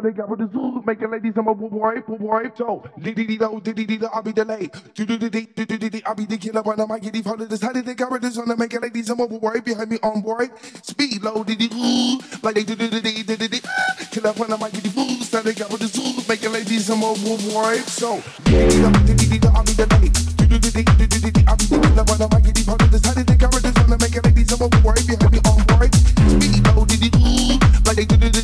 they got with the zoo, making ladies I'm a wipe, wipe, yo. Diddy diddy do, diddy diddy, I be delayed. Do do diddy diddy diddy, I be the killer when I'm a giddy follow this. How they got with this on the making ladies I'm a wipe behind me on boy. Speed low, diddy doo, like they do do do do do do. Killer when I'm a giddy fool, so they got with the zoo, making ladies I'm a wipe, so. Diddy diddy diddy, I be delayed. Do do diddy diddy diddy, I be the killer when I'm a giddy follow this. How did they got with this on the making ladies I'm a wipe behind me on boy. Speed low, diddy doo, like they do do diddy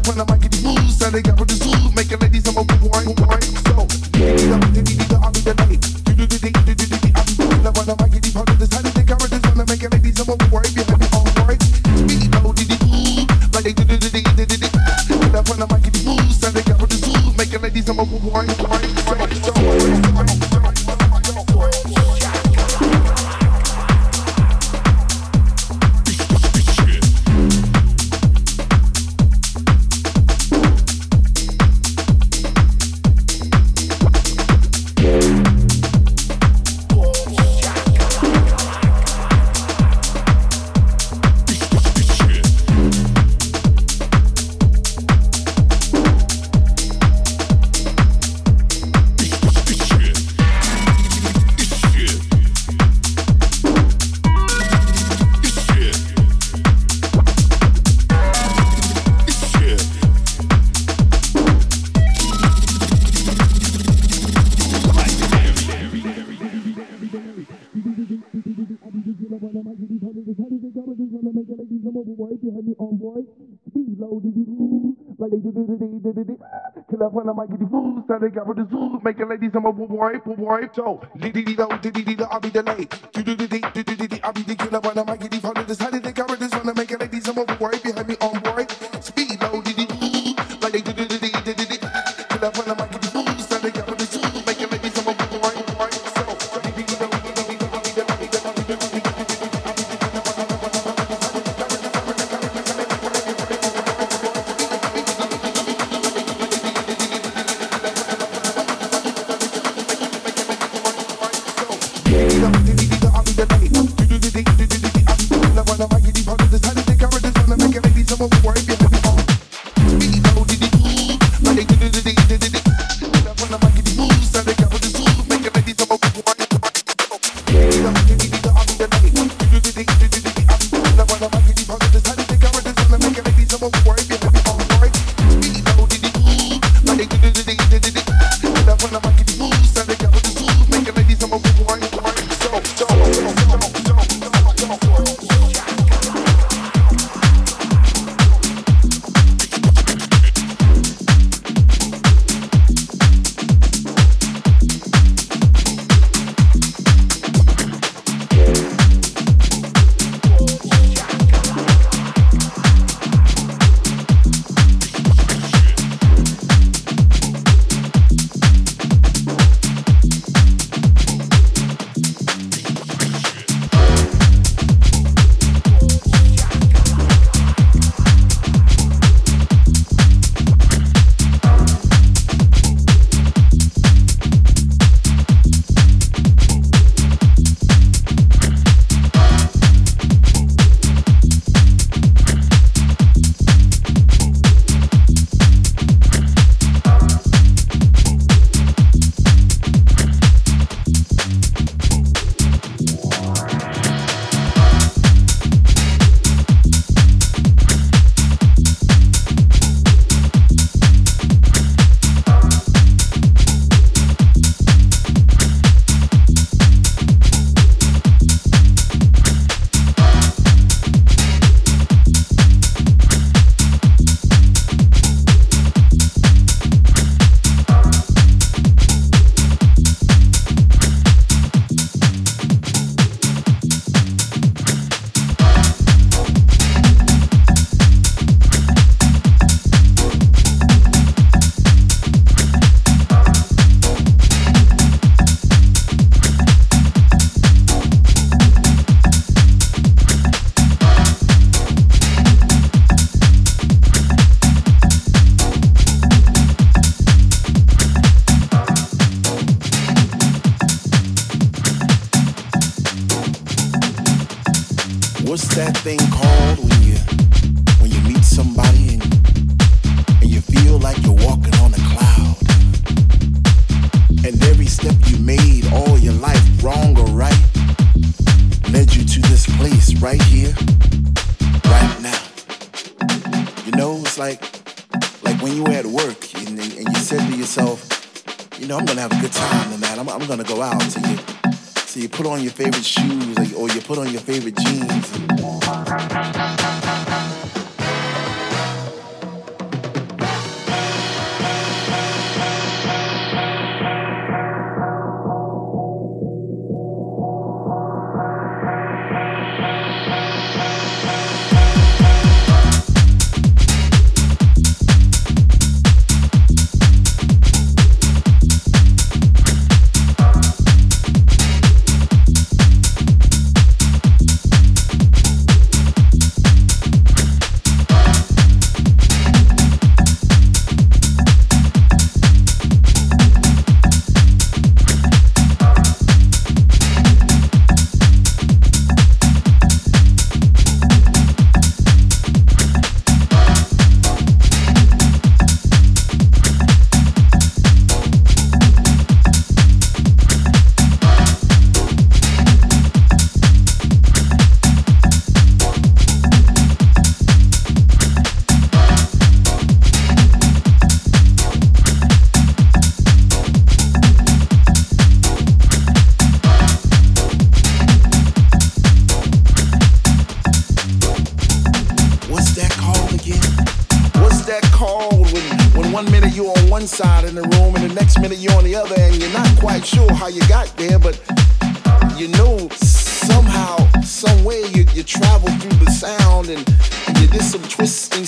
up when I might get moves and they got with the zoo. Making ladies, I'm a wiggle, I ain't wine. So, yeah, yeah, yeah, yeah, yeah, yeah, I'll be the night. Do do do do do do do. I'll be the one that might get deep under this. How do they cover this? I'm making ladies, I'm a wiggle, you have me all right. Speed, oh, did it, like they do do do do do do. That when I might get moves that they got with the zoo. Making ladies, I'm a wiggle, I ain't when I might get the booze, now they got with the zoo, making ladies I'm a boy, boy, boy, so, dee dee dee dee dee dee, I'll be the late, doo doo dee dee dee dee, I'll be the killer when I might get the phone, decided they got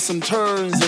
some turns.